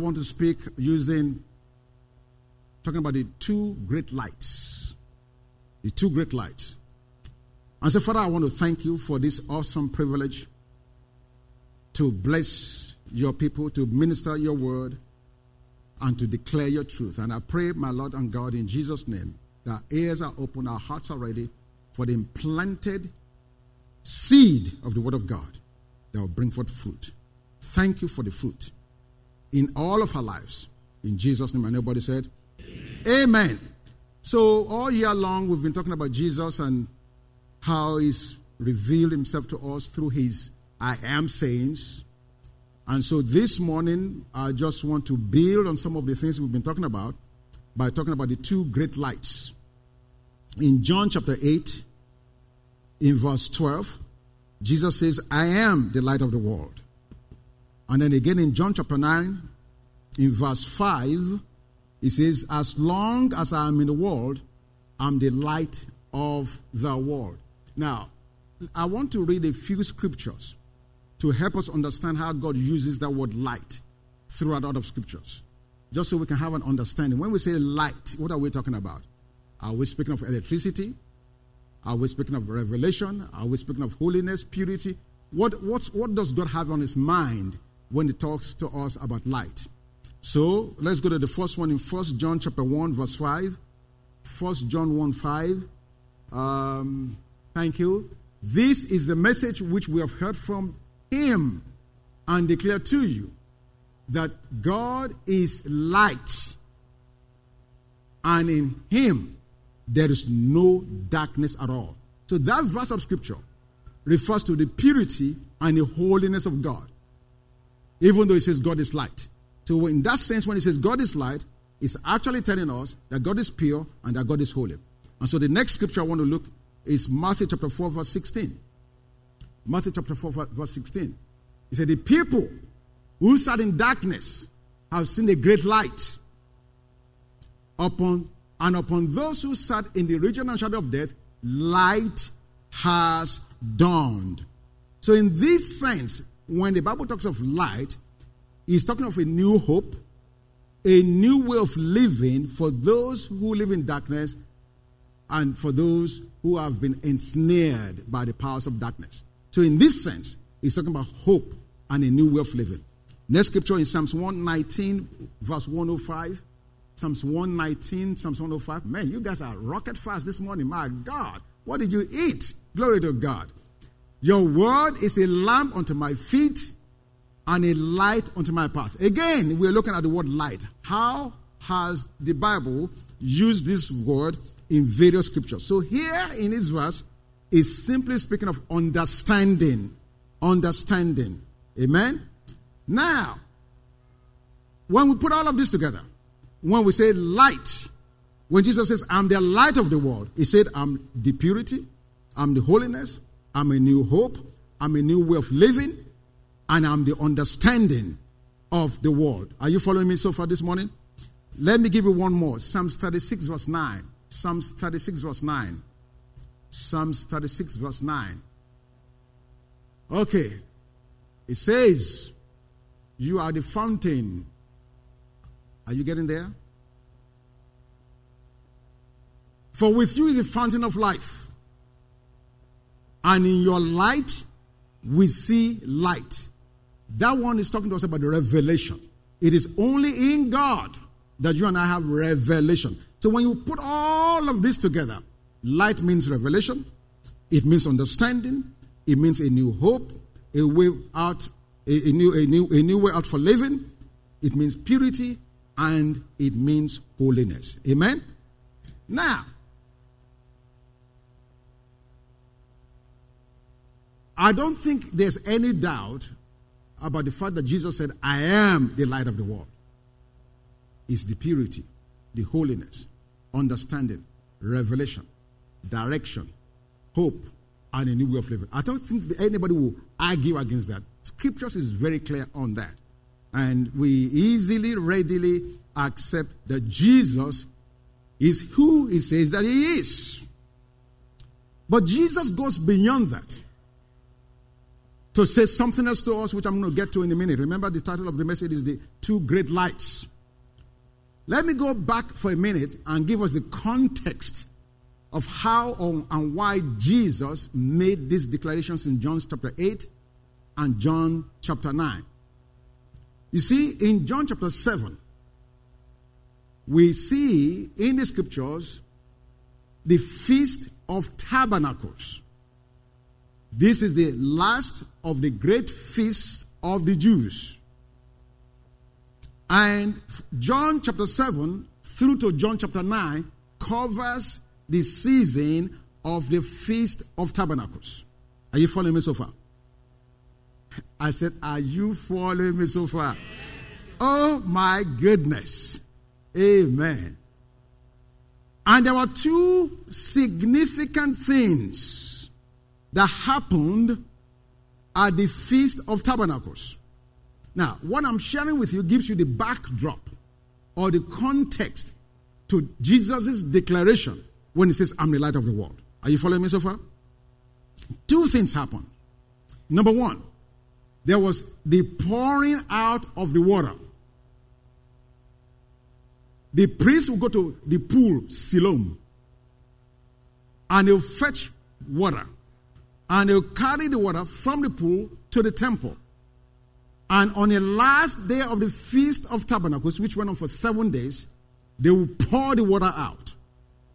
want to speak using, talking about the two great lights. The two great lights. And so, Father, I want to thank you for this awesome privilege to bless your people, to minister your word, and to declare your truth. And I pray, my Lord and God, in Jesus' name, that ears are open, our hearts are ready for the implanted seed of the word of God that will bring forth fruit. Thank you for the fruit in all of our lives. In Jesus' name, and everybody said, Amen. Amen. So, all year long, we've been talking about Jesus and how he's revealed himself to us through his I am sayings. And so this morning, I just want to build on some of the things we've been talking about by talking about the two great lights. In John chapter 8, in verse 12, Jesus says, I am the light of the world. And then again in John chapter 9, in verse 5, he says, As long as I am in the world, I'm the light of the world. Now, I want to read a few scriptures to help us understand how God uses that word light throughout all of scriptures, just so we can have an understanding. When we say light, what are we talking about? Are we speaking of electricity? Are we speaking of revelation? Are we speaking of holiness, purity? What, what, what does God have on his mind when he talks to us about light? So let's go to the first one in First John chapter 1, verse 5. First John 1 5. Um, thank you. This is the message which we have heard from him and declare to you that God is light, and in him there is no darkness at all. So that verse of scripture refers to the purity and the holiness of God, even though it says God is light. So, in that sense, when it says God is light, it's actually telling us that God is pure and that God is holy. And so, the next scripture I want to look is Matthew chapter 4, verse 16. Matthew chapter 4, verse 16. He said, The people who sat in darkness have seen a great light. Upon and upon those who sat in the region and shadow of death, light has dawned. So, in this sense, when the Bible talks of light, he's talking of a new hope, a new way of living for those who live in darkness and for those who have been ensnared by the powers of darkness. So, in this sense, he's talking about hope and a new way of living. Next scripture in Psalms 119, verse 105. Psalms 119, Psalms 105. Man, you guys are rocket fast this morning. My God, what did you eat? Glory to God. Your word is a lamp unto my feet and a light unto my path. Again, we're looking at the word light. How has the Bible used this word in various scriptures? So here in this verse is simply speaking of understanding. Understanding. Amen? Now, when we put all of this together, when we say light, when Jesus says, I'm the light of the world, he said, I'm the purity, I'm the holiness, I'm a new hope, I'm a new way of living, and I'm the understanding of the world. Are you following me so far this morning? Let me give you one more. Psalms 36, verse 9. Psalms 36, verse 9. Psalms 36, verse 9. Okay. It says, You are the fountain. Are you getting there? For with you is the fountain of life. And in your light, we see light. That one is talking to us about the revelation. It is only in God that you and I have revelation. So when you put all of this together, light means revelation, it means understanding, it means a new hope, a way out, a, a, new, a, new, a new way out for living, it means purity, and it means holiness. Amen? Now, I don't think there's any doubt about the fact that Jesus said, I am the light of the world. It's the purity, the holiness, understanding, revelation, direction, hope, and a new way of living. I don't think anybody will argue against that. Scriptures is very clear on that. And we easily, readily accept that Jesus is who he says that he is. But Jesus goes beyond that to say something else to us, which I'm going to get to in a minute. Remember, the title of the message is The Two great lights. Let me go back for a minute and give us the context of how and why Jesus made these declarations in John chapter 8 and John chapter 9. You see, in John chapter 7, we see in the scriptures the Feast of Tabernacles. This is the last of the great feasts of the Jews. And John chapter 7 through to John chapter 9 covers the season of the Feast of Tabernacles. Are you following me so far? I said, Are you following me so far? Oh my goodness. Amen. And there were two significant things that happened at the Feast of Tabernacles. Now, what I'm sharing with you gives you the backdrop or the context to Jesus' declaration when he says, I'm the light of the world. Are you following me so far? Two things happened. Number one, there was the pouring out of the water. The priest will go to the pool, Siloam, and he'll fetch water. And he'll carry the water from the pool to the temple. And on the last day of the Feast of Tabernacles, which went on for seven days, they will pour the water out.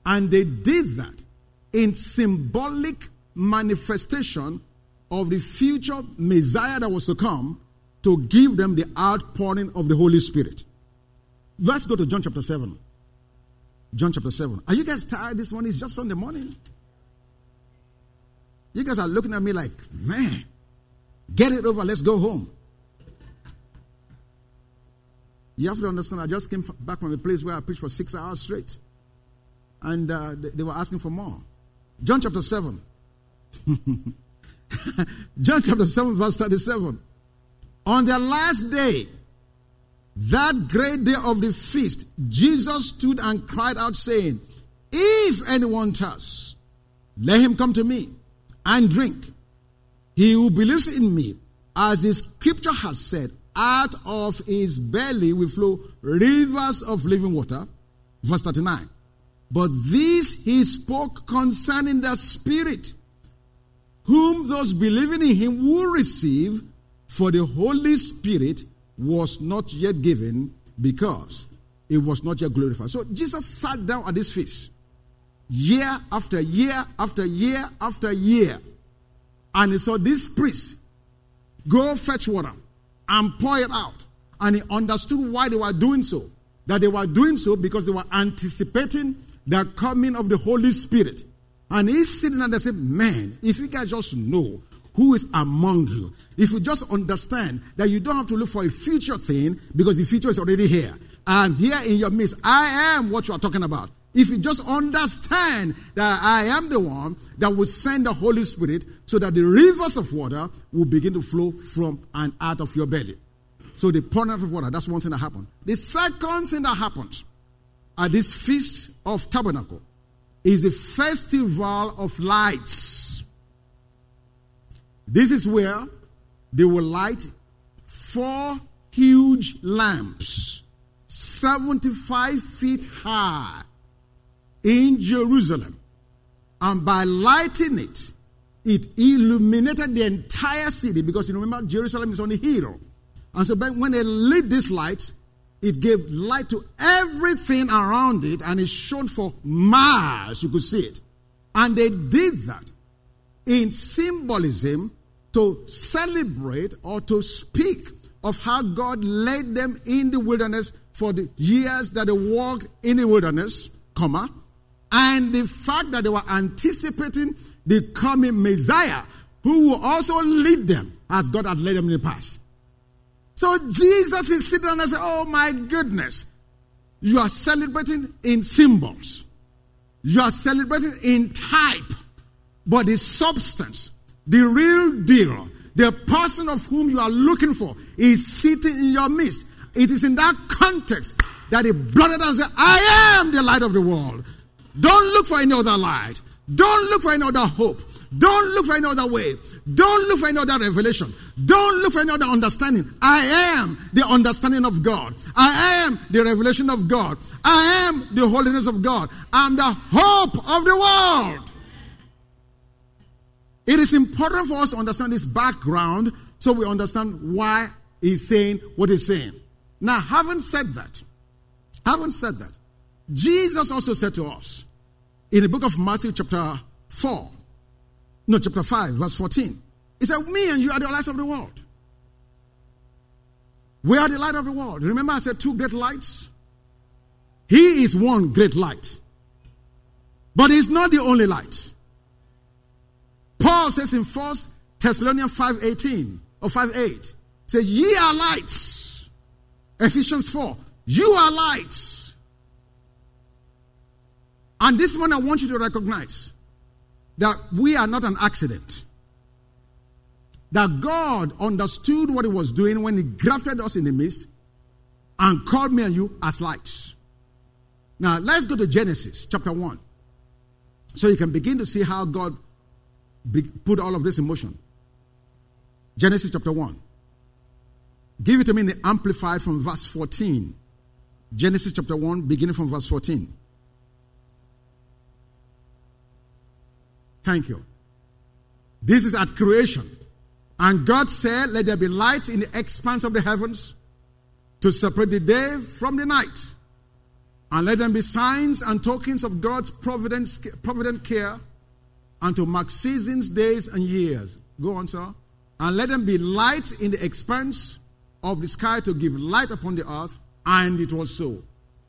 And they did that in symbolic manifestation of the future Messiah that was to come to give them the outpouring of the Holy Spirit. Let's go to John chapter 7. John chapter 7. Are you guys tired this morning? It's just Sunday morning. You guys are looking at me like, man, get it over, let's go home. You have to understand, I just came back from a place where I preached for six hours straight. And uh, they, were asking for more. John chapter 7. John chapter 7, verse 37. On the last day, that great day of the feast, Jesus stood and cried out, saying, If anyone thirsts, let him come to me and drink. He who believes in me, as the scripture has said, out of his belly will flow rivers of living water. Verse 39. But this he spoke concerning the Spirit, whom those believing in him will receive, for the Holy Spirit was not yet given because it was not yet glorified. So Jesus sat down at this feast year after year after year after year. And he saw this priest go fetch water and pour it out. And he understood why they were doing so. That they were doing so because they were anticipating the coming of the Holy Spirit. And he's sitting there and said, Man, if you guys just know who is among you. If you just understand that you don't have to look for a future thing because the future is already here. And here in your midst, I am what you are talking about. If you just understand that I am the one that will send the Holy Spirit so that the rivers of water will begin to flow from and out of your belly. So the pouring out of water, that's one thing that happened. The second thing that happened at this feast of tabernacle is the festival of lights. This is where they will light four huge lamps, 75 feet high, in Jerusalem. And by lighting it, it illuminated the entire city because you remember Jerusalem is on a hill. And so when they lit this light, it gave light to everything around it and it shone for miles. You could see it. And they did that in symbolism to celebrate or to speak of how God led them in the wilderness for the years that they walked in the wilderness, comma, and the fact that they were anticipating the coming Messiah who will also lead them as God had led them in the past. So Jesus is sitting there and saying, Oh my goodness, you are celebrating in symbols, you are celebrating in type, but the substance, the real deal, the person of whom you are looking for is sitting in your midst. It is in that context that he blotted out and said, I am the light of the world. Don't look for any other light. Don't look for any other hope. Don't look for any other way. Don't look for any other revelation. Don't look for any other understanding. I am the understanding of God. I am the revelation of God. I am the holiness of God. I'm the hope of the world. It is important for us to understand this background so we understand why he's saying what he's saying. Now, having said that, having said that, Jesus also said to us in the book of Matthew, chapter 4, no, chapter 5, verse 14, he said, Me and you are the lights of the world. We are the light of the world. Remember, I said two great lights? He is one great light. But he's not the only light. Paul says in 1 Thessalonians 5:18 or 5 8, say, Ye are lights. Ephesians 4, you are lights. And this one I want you to recognize that we are not an accident. That God understood what He was doing when He grafted us in the midst and called me and you as lights. Now, let's go to Genesis chapter 1 so you can begin to see how God put all of this in motion. Genesis chapter 1. Give it to me in the Amplified from verse 14. Genesis chapter 1, beginning from verse 14. Thank you. This is at creation. And God said, Let there be light in the expanse of the heavens to separate the day from the night. And let them be signs and tokens of God's providence, provident care and to mark seasons, days, and years. Go on, sir. And let them be light in the expanse of the sky to give light upon the earth. And it was so.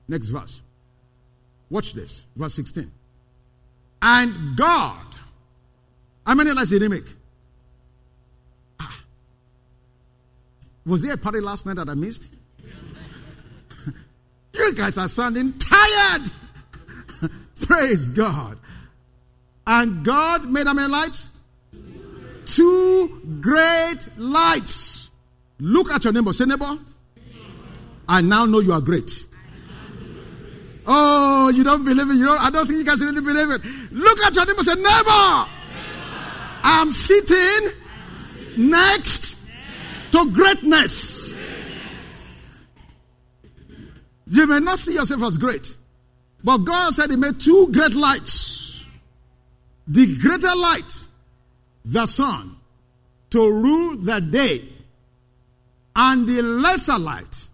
Next verse. Watch this. Verse 16. And God. How many lights did he make? Ah. Was there a party last night that I missed? you guys are sounding tired. Praise God. And God made how many lights? Two great lights. Look at your neighbor. Say, neighbor. I now know you are great. Oh, you don't believe it. You don't, I don't think you guys really believe it. Look at your neighbor. Say, neighbor. I'm sitting next to greatness. You may not see yourself as great, but God said He made two great lights the greater light, the sun, to rule the day, and the lesser light,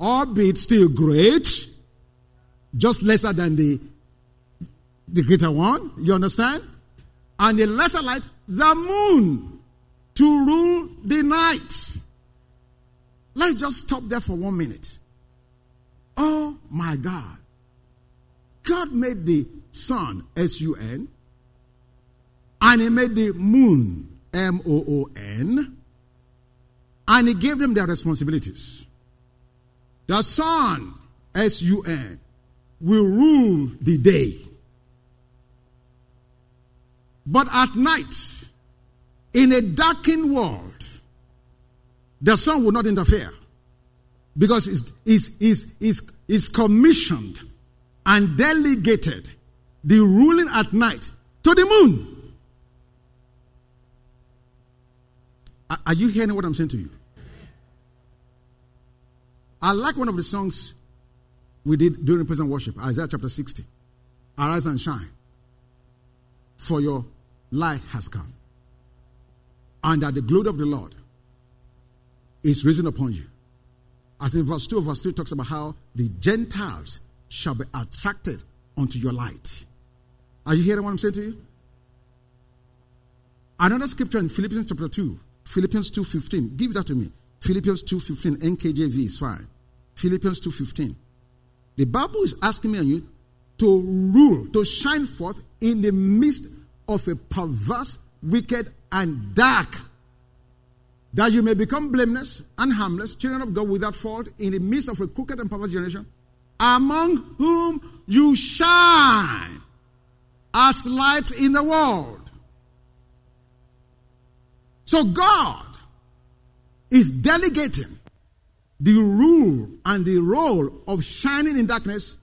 albeit still great, just lesser than the, the greater one, you understand? And the lesser light, the moon, to rule the night. Let's just stop there for one minute. Oh my God. God made the sun, S U N, and he made the moon, M O O N, and he gave them their responsibilities. The sun, S U N, will rule the day. But at night, in a darkened world, the sun will not interfere because it's, it's, it's, it's, it's commissioned and delegated the ruling at night to the moon. Are you hearing what I'm saying to you? I like one of the songs we did during present worship, Isaiah chapter 60. Arise and shine, for your light has come, and that the glory of the Lord is risen upon you. I think verse 2 of verse 3 talks about how the Gentiles shall be attracted unto your light. Are you hearing what I'm saying to you? Another scripture in Philippians chapter 2, Philippians 2.15. Give that to me. Philippians 2.15, NKJV is fine. Philippians 2.15. The Bible is asking me and you to rule, to shine forth in the midst of a perverse, wicked, and dark. That you may become blameless and harmless, children of God without fault, in the midst of a crooked and perverse generation, among whom you shine as lights in the world. So God is delegating the rule and the role of shining in darkness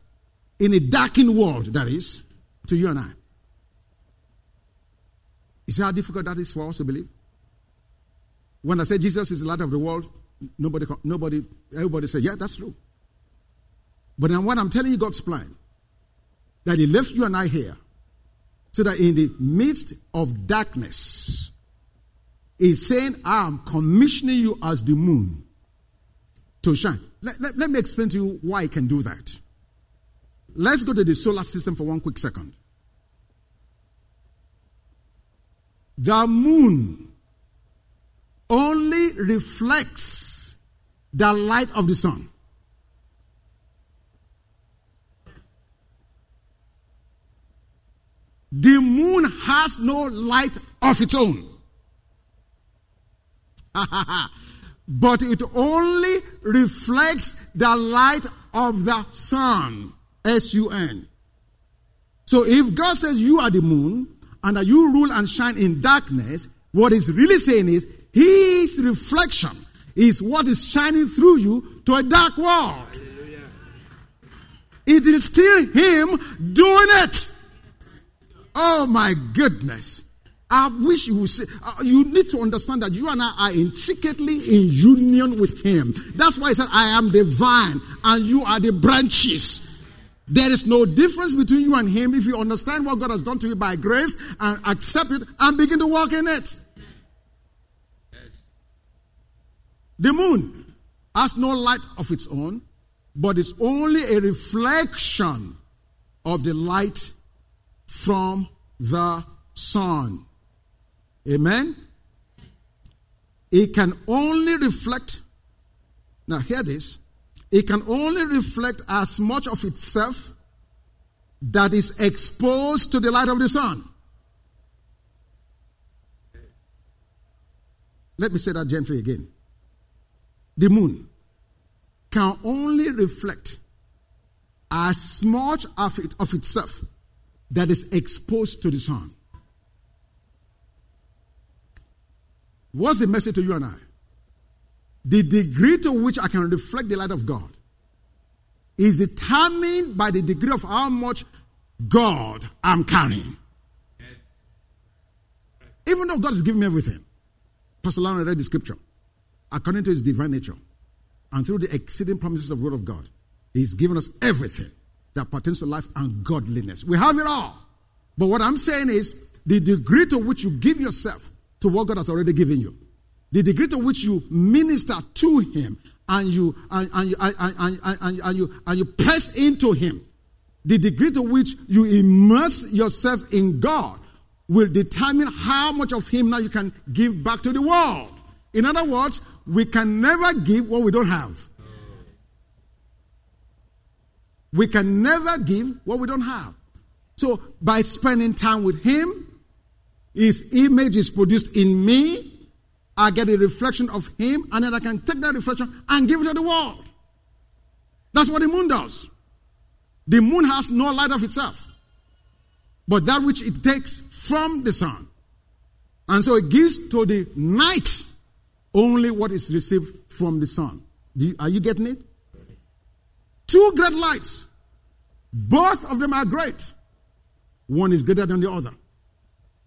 in a darkened world, that is, to you and I. You see how difficult that is for us to believe? When I say Jesus is the light of the world, nobody, nobody, everybody say, yeah, that's true. But then what I'm telling you, God's plan, that He left you and I here, so that in the midst of darkness, He's saying, I'm commissioning you as the moon to shine. Let, let, let me explain to you why I can do that. Let's go to the solar system for one quick second. The moon only reflects the light of the sun. The moon has no light of its own. but it only reflects the light of the sun. S U N. So if God says you are the moon and that you rule and shine in darkness, what he's really saying is his reflection is what is shining through you to a dark world. It is still him doing it. Oh my goodness. I wish you would say, uh, you need to understand that you and I are intricately in union with Him. That's why He said, I am the vine and you are the branches. There is no difference between you and Him if you understand what God has done to you by grace and accept it and begin to walk in it. Yes. The moon has no light of its own, but is only a reflection of the light from the sun. Amen? It can only reflect, now hear this, it can only reflect as much of itself that is exposed to the light of the sun. Let me say that gently again. The moon can only reflect as much of, it, of itself that is exposed to the sun. What's the message to you and I? The degree to which I can reflect the light of God is determined by the degree of how much God I'm carrying. Even though God has given me everything, Pastor Lauren read the scripture. According to his divine nature and through the exceeding promises of the word of God, he's given us everything that pertains to life and godliness. We have it all. But what I'm saying is the degree to which you give yourself to what God has already given you. The degree to which you minister to Him and you and, and, you, and, and, and, and, you and you press into Him, the degree to which you immerse yourself in God will determine how much of Him now you can give back to the world. In other words, we can never give what we don't have. We can never give what we don't have. So, by spending time with Him, his image is produced in me. I get a reflection of Him, and then I can take that reflection and give it to the world. That's what the moon does. The moon has no light of itself, but that which it takes from the sun. And so it gives to the night only what is received from the sun. You, are you getting it? Two great lights. Both of them are great. One is greater than the other.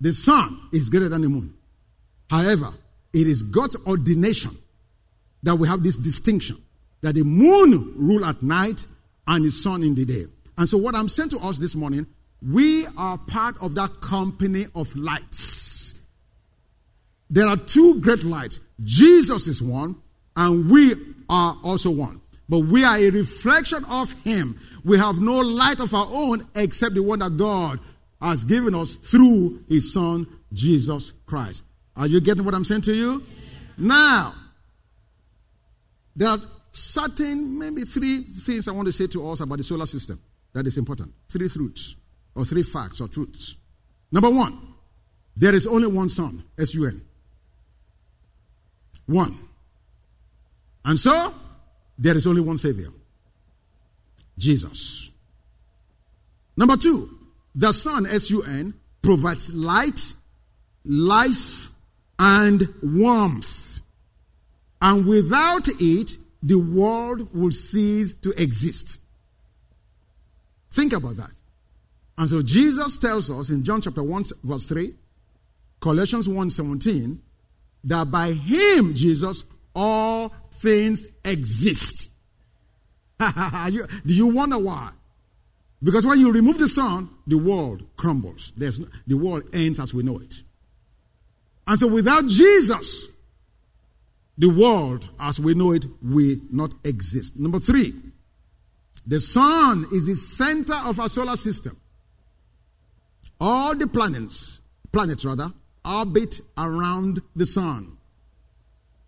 The sun is greater than the moon. However, it is God's ordination that we have this distinction that the moon rule at night and the sun in the day. And so, what I'm saying to us this morning, we are part of that company of lights. There are two great lights. Jesus is one, and we are also one. But we are a reflection of Him. We have no light of our own except the one that God has given us through his son, Jesus Christ. Are you getting what I'm saying to you? Now, there are certain, maybe three things I want to say to us about the solar system that is important. Three truths, or three facts, or truths. Number one, there is only one sun, S U N. One. And so, there is only one Savior Jesus. Number two, the sun, S U N, provides light, life, and warmth. And without it, the world would cease to exist. Think about that. And so Jesus tells us in John chapter 1, verse 3, Colossians 1 17, that by him, Jesus, all things exist. do you wonder why? Because when you remove the sun, the world crumbles. There's, the world ends as we know it. And so without Jesus, the world as we know it will not exist. Number three, the sun is the center of our solar system. All the planets, planets rather, orbit around the sun.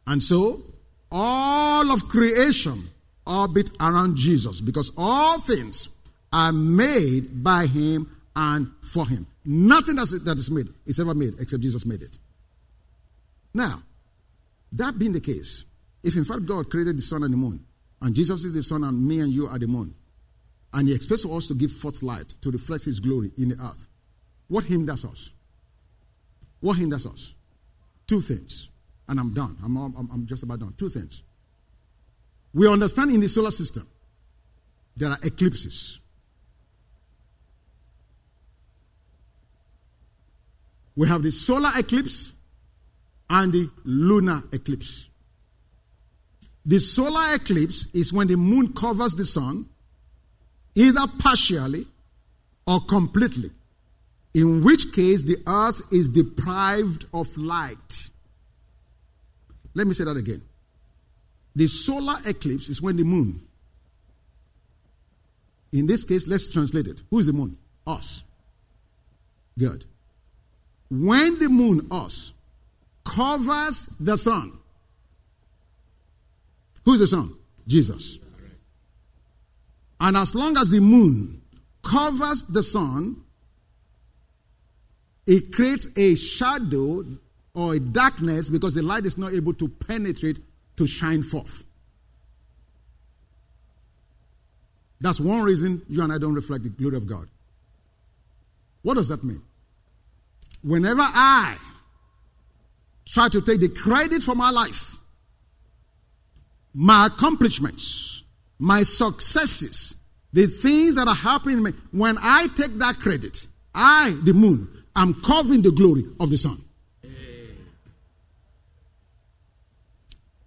And so, all of creation orbit around Jesus because all things are made by him and for him. Nothing that is made is ever made except Jesus made it. Now, that being the case, if in fact God created the sun and the moon, and Jesus is the sun and me and you are the moon, and he expects for us to give forth light to reflect his glory in the earth, what hinders us? What hinders us? Two things. And I'm done. I'm, I'm, I'm just about done. Two things. We understand in the solar system there are eclipses. We have the solar eclipse and the lunar eclipse. The solar eclipse is when the moon covers the sun, either partially or completely, in which case the earth is deprived of light. Let me say that again. The solar eclipse is when the moon, in this case, let's translate it. Who is the moon? Us. Good. When the moon, us, covers the sun. Who's the sun? Jesus. And as long as the moon covers the sun, it creates a shadow or a darkness because the light is not able to penetrate to shine forth. That's one reason you and I don't reflect the glory of God. What does that mean? Whenever I try to take the credit for my life, my accomplishments, my successes, the things that are happening me, when I take that credit, I, the moon, am covering the glory of the sun.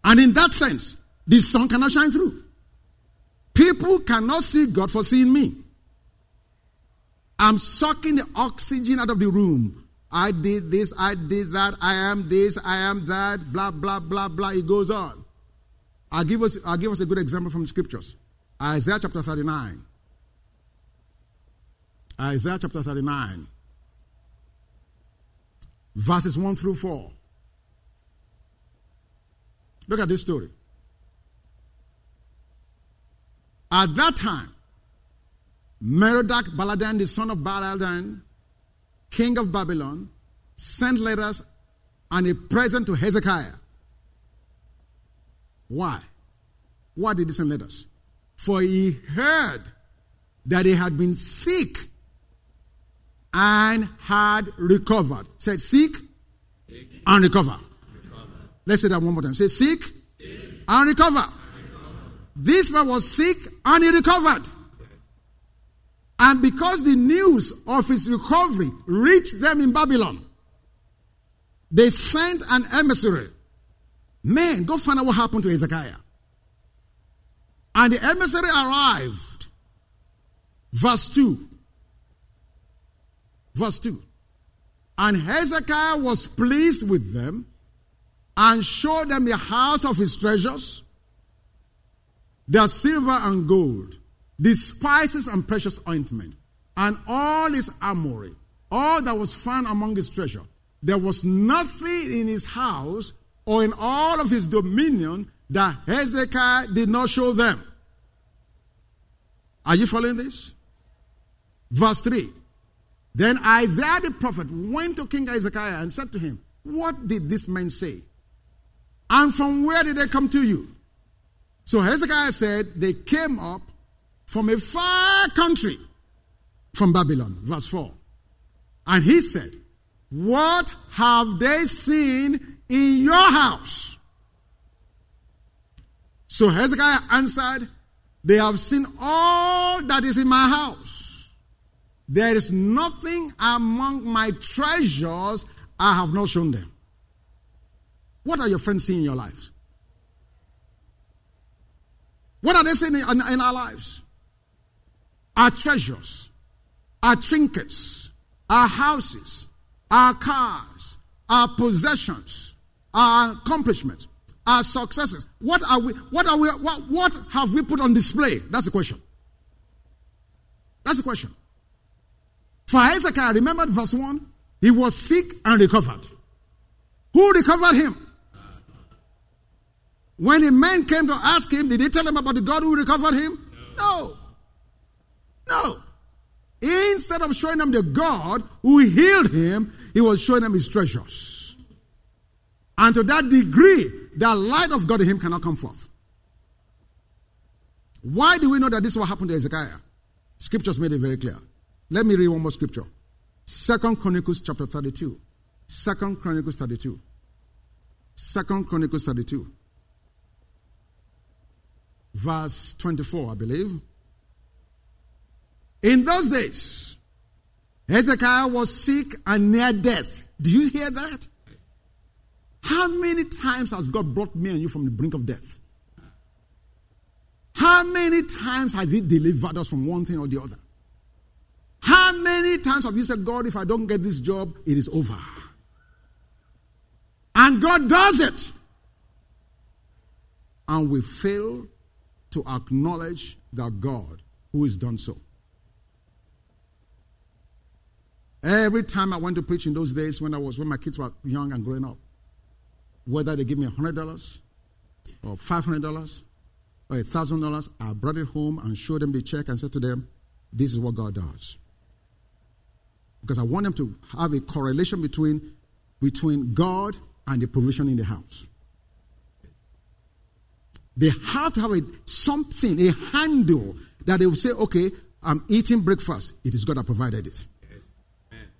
And in that sense, the sun cannot shine through. People cannot see God for seeing me. I'm sucking the oxygen out of the room I did this, I did that, I am this, I am that, blah, blah, blah, blah. It goes on. I'll give us, I'll give us a good example from the scriptures. Isaiah chapter 39. Isaiah chapter 39, verses 1 through 4. Look at this story. At that time, Merodach Baladan, the son of Baladan, king of Babylon, sent letters and a present to Hezekiah. Why? Why did he send letters? For he heard that he had been sick and had recovered. Said, sick, and recover. recover. Let's say that one more time. Say sick, sick. and recover. recover. This man was sick and he recovered. And because the news of his recovery reached them in Babylon, they sent an emissary. Man, go find out what happened to Hezekiah. And the emissary arrived. Verse 2. Verse 2. And Hezekiah was pleased with them and showed them the house of his treasures, their silver and gold the spices and precious ointment, and all his armory, all that was found among his treasure. There was nothing in his house or in all of his dominion that Hezekiah did not show them. Are you following this? Verse 3. Then Isaiah the prophet went to King Hezekiah and said to him, What did this man say? And from where did they come to you? So Hezekiah said, They came up from a far country from Babylon. Verse 4. And he said, What have they seen in your house? So Hezekiah answered, They have seen all that is in my house. There is nothing among my treasures I have not shown them. What are your friends seeing in your lives? What are they seeing in, in our lives? Our treasures, our trinkets, our houses, our cars, our possessions, our accomplishments, our successes. What are we, what are we, what, what have we put on display? That's the question. That's the question. For Isaac, I remember verse 1? He was sick and recovered. Who recovered him? When a man came to ask him, did he tell him about the God who recovered him? No. No. Instead of showing them the God who healed him, he was showing them his treasures. And to that degree, the light of God in him cannot come forth. Why do we know that this is what happened to Hezekiah? Scriptures made it very clear. Let me read one more scripture. Second Chronicles chapter 32. Second Chronicles 32. Second Chronicles 32. Verse 24, I believe. In those days, Hezekiah was sick and near death. Do you hear that? How many times has God brought me and you from the brink of death? How many times has He delivered us from one thing or the other? How many times have you said, God, if I don't get this job, it is over? And God does it. And we fail to acknowledge that God who has done so. Every time I went to preach in those days when I was when my kids were young and growing up, whether they give me hundred dollars or five hundred dollars or a thousand dollars, I brought it home and showed them the check and said to them, This is what God does because I want them to have a correlation between, between God and the provision in the house. They have to have a, something, a handle that they will say, okay, I'm eating breakfast. It is God that provided it.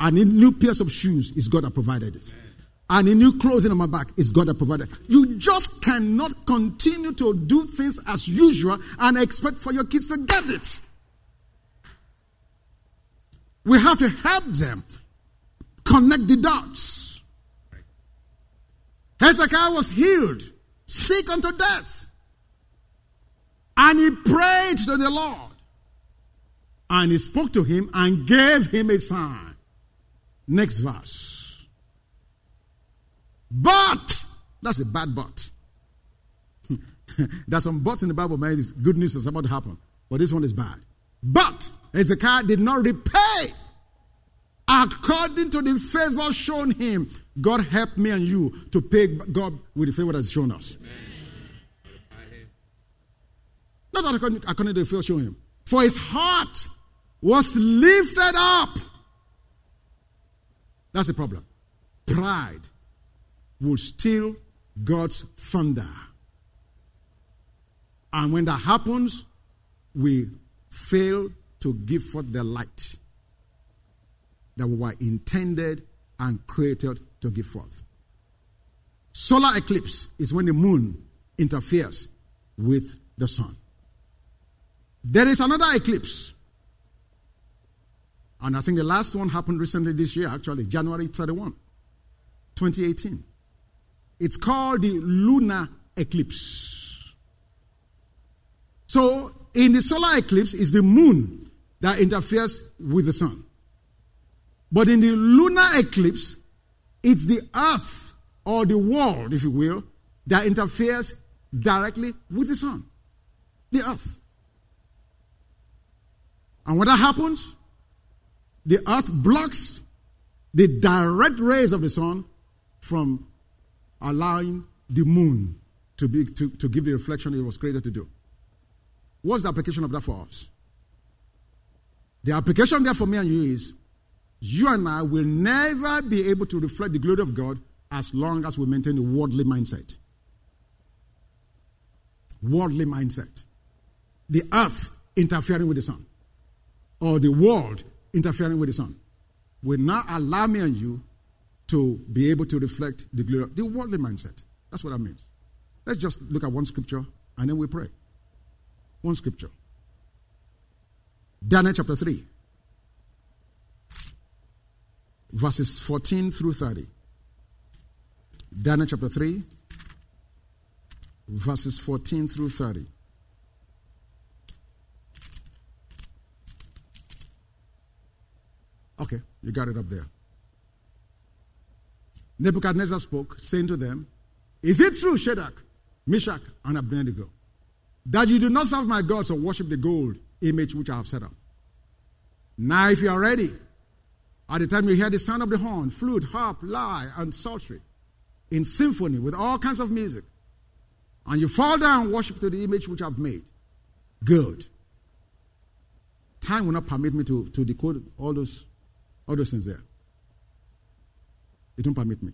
And a new pair of shoes is God that provided it. And a new clothing on my back is God that provided. It. You just cannot continue to do things as usual and expect for your kids to get it. We have to help them connect the dots. Hezekiah was healed, sick unto death. And he prayed to the Lord. And he spoke to him and gave him a sign. Next verse. But, that's a bad but. There's some buts in the Bible, man. It's good news is about to happen. But this one is bad. But Hezekiah did not repay according to the favor shown him. God help me and you to pay God with the favor that's shown us. Not according, according to the favor shown him. For his heart was lifted up. That's the problem. Pride will steal God's thunder. And when that happens, we fail to give forth the light that we were intended and created to give forth. Solar eclipse is when the moon interferes with the sun. There is another eclipse. And I think the last one happened recently this year, actually, January 31, 2018. It's called the lunar eclipse. So, in the solar eclipse, is the moon that interferes with the sun. But in the lunar eclipse, it's the earth or the world, if you will, that interferes directly with the sun. The earth. And when that happens, the earth blocks the direct rays of the sun from allowing the moon to, be, to, to give the reflection it was created to do. What's the application of that for us? The application there for me and you is you and I will never be able to reflect the glory of God as long as we maintain a worldly mindset. Worldly mindset. The earth interfering with the sun, or the world interfering with the sun, will not allow me and you to be able to reflect the glory of the worldly mindset. That's what that means. Let's just look at one scripture and then we pray. One scripture. Daniel chapter 3 verses 14 through 30. Daniel chapter 3, verses 14 through 30. Okay, you got it up there. Nebuchadnezzar spoke, saying to them, Is it true, Shadrach, Meshach, and Abednego, that you do not serve my gods or worship the gold image which I have set up? Now, if you are ready, at the time you hear the sound of the horn, flute, harp, lyre, and psaltery, in symphony with all kinds of music, and you fall down and worship to the image which I've made, good. Time will not permit me to, to decode all those all those things there. It don't permit me.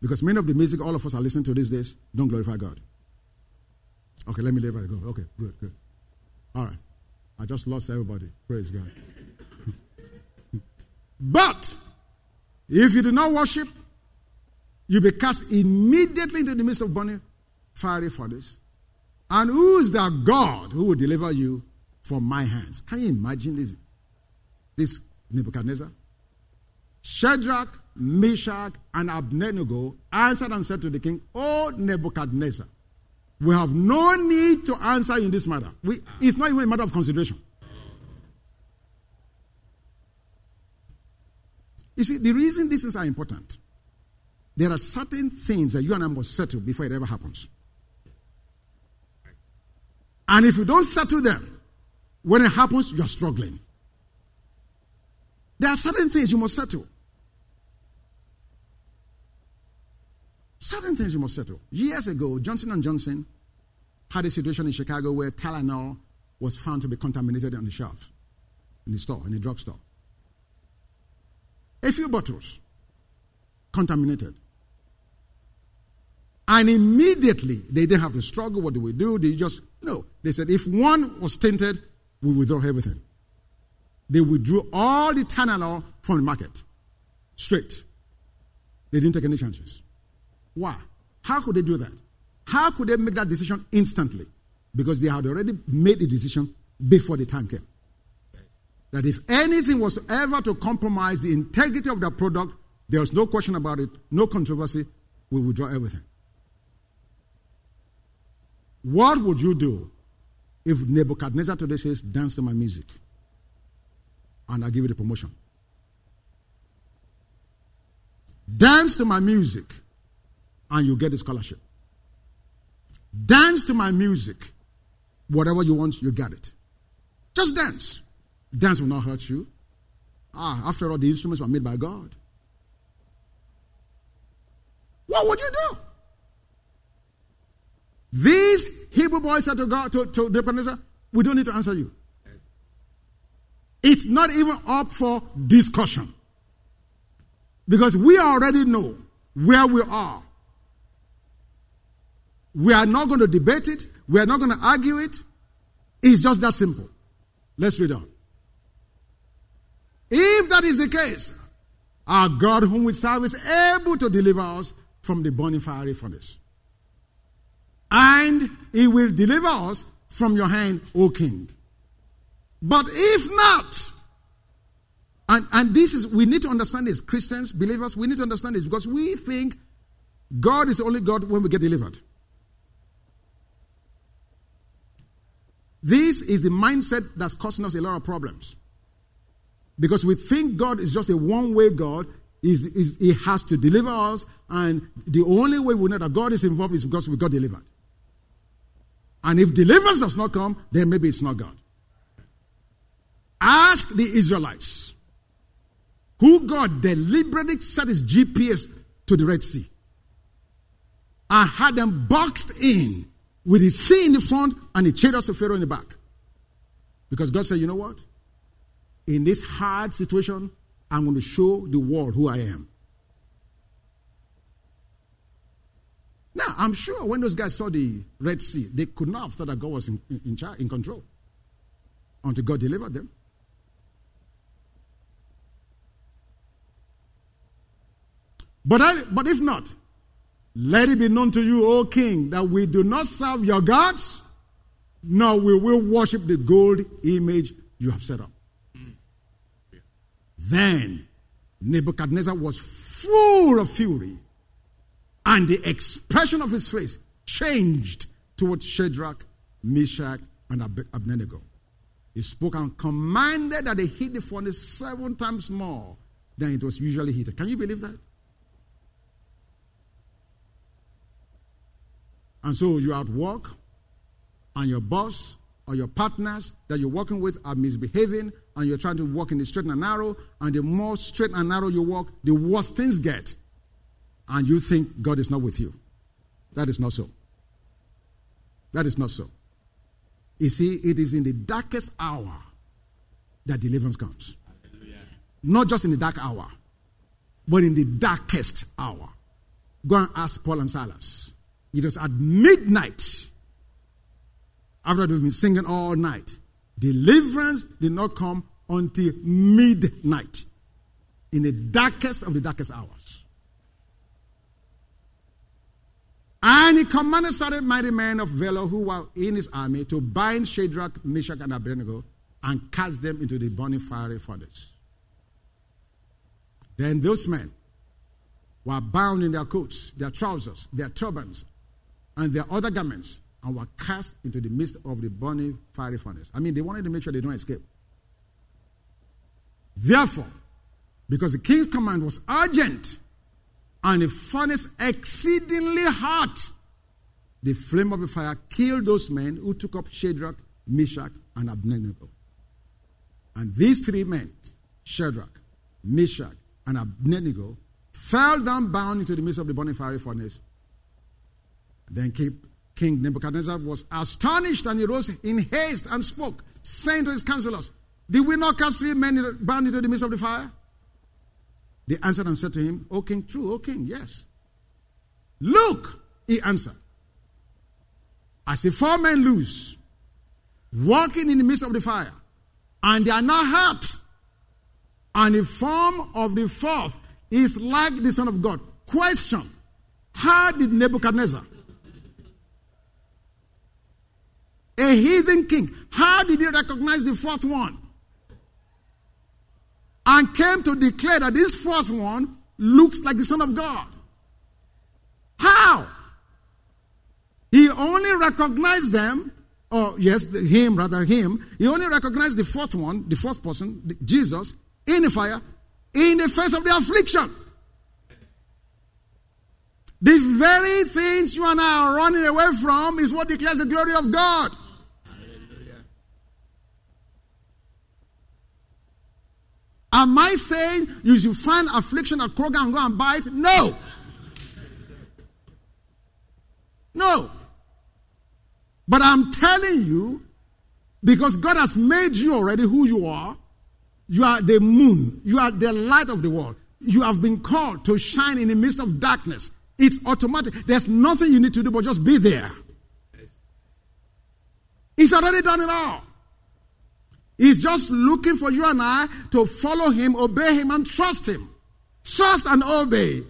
Because many of the music all of us are listening to these days don't glorify God. Okay, let me let it go. Okay, good, good. All right. I just lost everybody. Praise God. but if you do not worship, you'll be cast immediately into the midst of burning fiery furnace. And who is that God who will deliver you from my hands? Can you imagine this? This Nebuchadnezzar? Shadrach, Meshach, and Abednego answered and said to the king, O Nebuchadnezzar, we have no need to answer in this matter. We, it's not even a matter of consideration. You see, the reason these things are important, there are certain things that you and I must settle before it ever happens. And if you don't settle them, when it happens, you're struggling. There are certain things you must settle. Certain things you must settle. Years ago, Johnson Johnson had a situation in Chicago where Tylenol was found to be contaminated on the shelf in the store, in the drugstore. A few bottles contaminated. And immediately they didn't have to struggle. What do we do? They just, no. They said if one was tainted, we withdraw everything. They withdrew all the Tylenol from the market. Straight. They didn't take any chances. Why? How could they do that? How could they make that decision instantly? Because they had already made the decision before the time came. That if anything was ever to compromise the integrity of the product, there was no question about it, no controversy, we withdraw everything. What would you do if Nebuchadnezzar today says, Dance to my music, and I give you the promotion? Dance to my music, and you get a scholarship. Dance to my music. Whatever you want, you get it. Just dance. Dance will not hurt you. Ah, after all, the instruments were made by God. What would you do? These Hebrew boys said to God, to, to Nebuchadnezzar, we don't need to answer you. It's not even up for discussion. Because we already know where we are. We are not going to debate it. We are not going to argue it. It's just that simple. Let's read on. If that is the case, our God, whom we serve, is able to deliver us from the burning fiery furnace. And he will deliver us from your hand, O king. But if not, and, and this is, we need to understand this, Christians, believers, we need to understand this because we think God is only God when we get delivered. This is the mindset that's causing us a lot of problems. Because we think God is just a one way God, is, is, He has to deliver us, and the only way we know that God is involved is because we got delivered. And if deliverance does not come, then maybe it's not God. Ask the Israelites who God deliberately set his GPS to the Red Sea and had them boxed in with the sea in the front and the chariots of Pharaoh in the back. Because God said, you know what? In this hard situation, I'm going to show the world who I am. Now, I'm sure when those guys saw the Red Sea, they could not have thought that God was in, in, in control until God delivered them. But, I, but if not, let it be known to you, O king, that we do not serve your gods, nor we will we worship the gold image you have set up. Then Nebuchadnezzar was full of fury And the expression of his face changed towards Shadrach, Meshach, and Abednego. He spoke and commanded that they heat the furnace seven times more than it was usually heated. Can you believe that? And so you're at work, and your boss or your partners that you're working with are misbehaving, and you're trying to walk in the straight and narrow, and the more straight and narrow you walk, the worse things get. And you think God is not with you. That is not so. That is not so. You see, it is in the darkest hour that deliverance comes. Hallelujah. Not just in the dark hour, but in the darkest hour. Go and ask Paul and Silas. It was at midnight, after they've been singing all night. Deliverance did not come until midnight, in the darkest of the darkest hours. And he commanded certain mighty men of valor who were in his army to bind Shadrach, Meshach, and Abednego and cast them into the burning fiery furnace. Then those men were bound in their coats, their trousers, their turbans, and their other garments, and were cast into the midst of the burning fiery furnace. I mean, they wanted to make sure they don't escape. Therefore, because the king's command was urgent, and the furnace exceedingly hot. The flame of the fire killed those men who took up Shadrach, Meshach, and Abednego. And these three men, Shadrach, Meshach, and Abednego, fell down bound into the midst of the burning fiery furnace. Then King Nebuchadnezzar was astonished and he rose in haste and spoke, saying to his counselors, Did we not cast three men bound into the midst of the fire? They answered and said to him, O king, true, O king, yes. Look, he answered. I see four men loose, walking in the midst of the fire, and they are not hurt. And the form of the fourth is like the Son of God. Question How did Nebuchadnezzar, a heathen king, how did he recognize the fourth one? and came to declare that this fourth one looks like the Son of God. How? He only recognized them, or yes, him, rather him. He only recognized the fourth one, the fourth person, Jesus, in the fire, in the face of the affliction. The very things you and I are running away from is what declares the glory of God. Am I saying you should find affliction at Kroger and go and buy it? No. No. But I'm telling you, because God has made you already who you are, you are the moon, you are the light of the world. You have been called to shine in the midst of darkness. It's automatic. There's nothing you need to do but just be there. He's already done it all. He's just looking for you and I to follow him, obey him, and trust him. Trust and obey.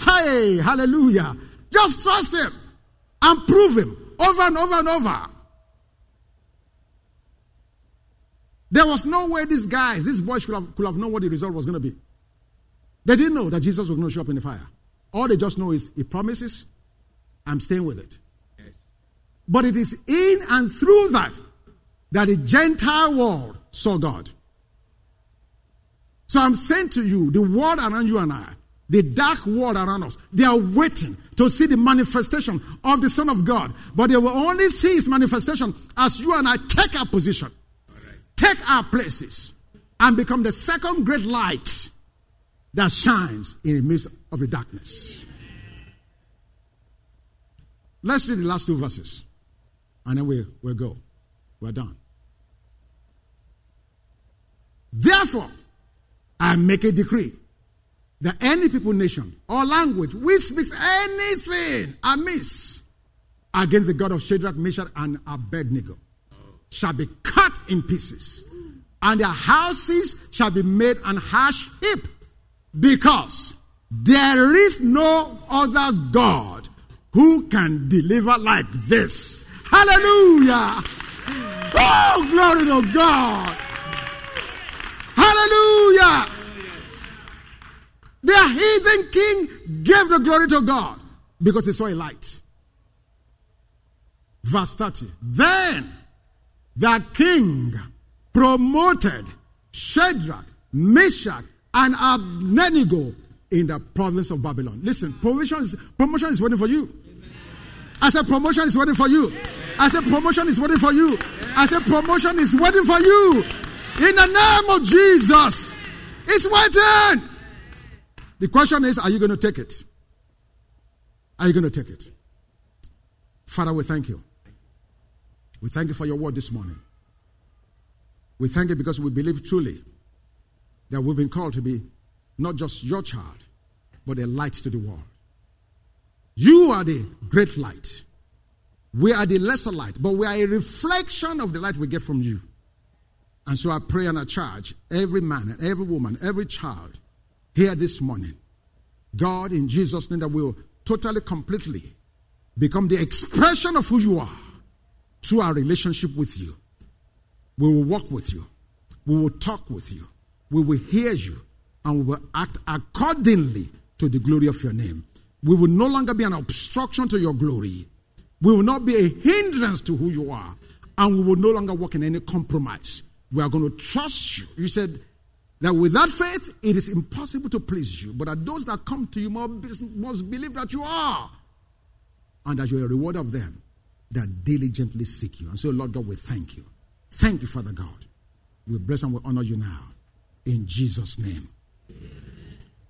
Hey, hallelujah. Just trust him and prove him over and over and over. There was no way these guys, these boys could have, could have known what the result was going to be. They didn't know that Jesus was going to show up in the fire. All they just know is he promises, I'm staying with it. But it is in and through that that the Gentile world saw God. So I'm saying to you, the world around you and I, the dark world around us, they are waiting to see the manifestation of the Son of God. But they will only see his manifestation as you and I take our position, take our places, and become the second great light that shines in the midst of the darkness. Let's read the last two verses, and then we, we'll go. We're done. Therefore, I make a decree that any people, nation, or language which speaks anything amiss against the God of Shadrach, Meshach, and Abednego shall be cut in pieces, and their houses shall be made an hash heap, because there is no other God who can deliver like this. Hallelujah! Oh, glory to God! Hallelujah. The heathen king gave the glory to God. because he saw a light. Verse 30. Then the king promoted Shadrach, Meshach, and Abednego in the province of Babylon. Listen, promotion is, promotion is waiting for you. I said promotion is waiting for you. I said promotion is waiting for you. I said promotion is waiting for you. In the name of Jesus. It's waiting. The question is, are you going to take it? Are you going to take it? Father, we thank you. We thank you for your word this morning. We thank you because we believe truly that we've been called to be not just your child, but a light to the world. You are the great light. We are the lesser light, but we are a reflection of the light we get from you. And so I pray and I charge every man and every woman, every child here this morning, God, in Jesus' name, that we will totally, completely become the expression of who you are through our relationship with you. We will walk with you. We will talk with you. We will hear you. And we will act accordingly to the glory of your name. We will no longer be an obstruction to your glory. We will not be a hindrance to who you are. And we will no longer walk in any compromise. We are going to trust you. You said that without faith, it is impossible to please you. But that those that come to you must believe that you are. And that you are a reward of them that diligently seek you. And so, Lord God, we thank you. Thank you, Father God. We bless and we honor you now. In Jesus' name.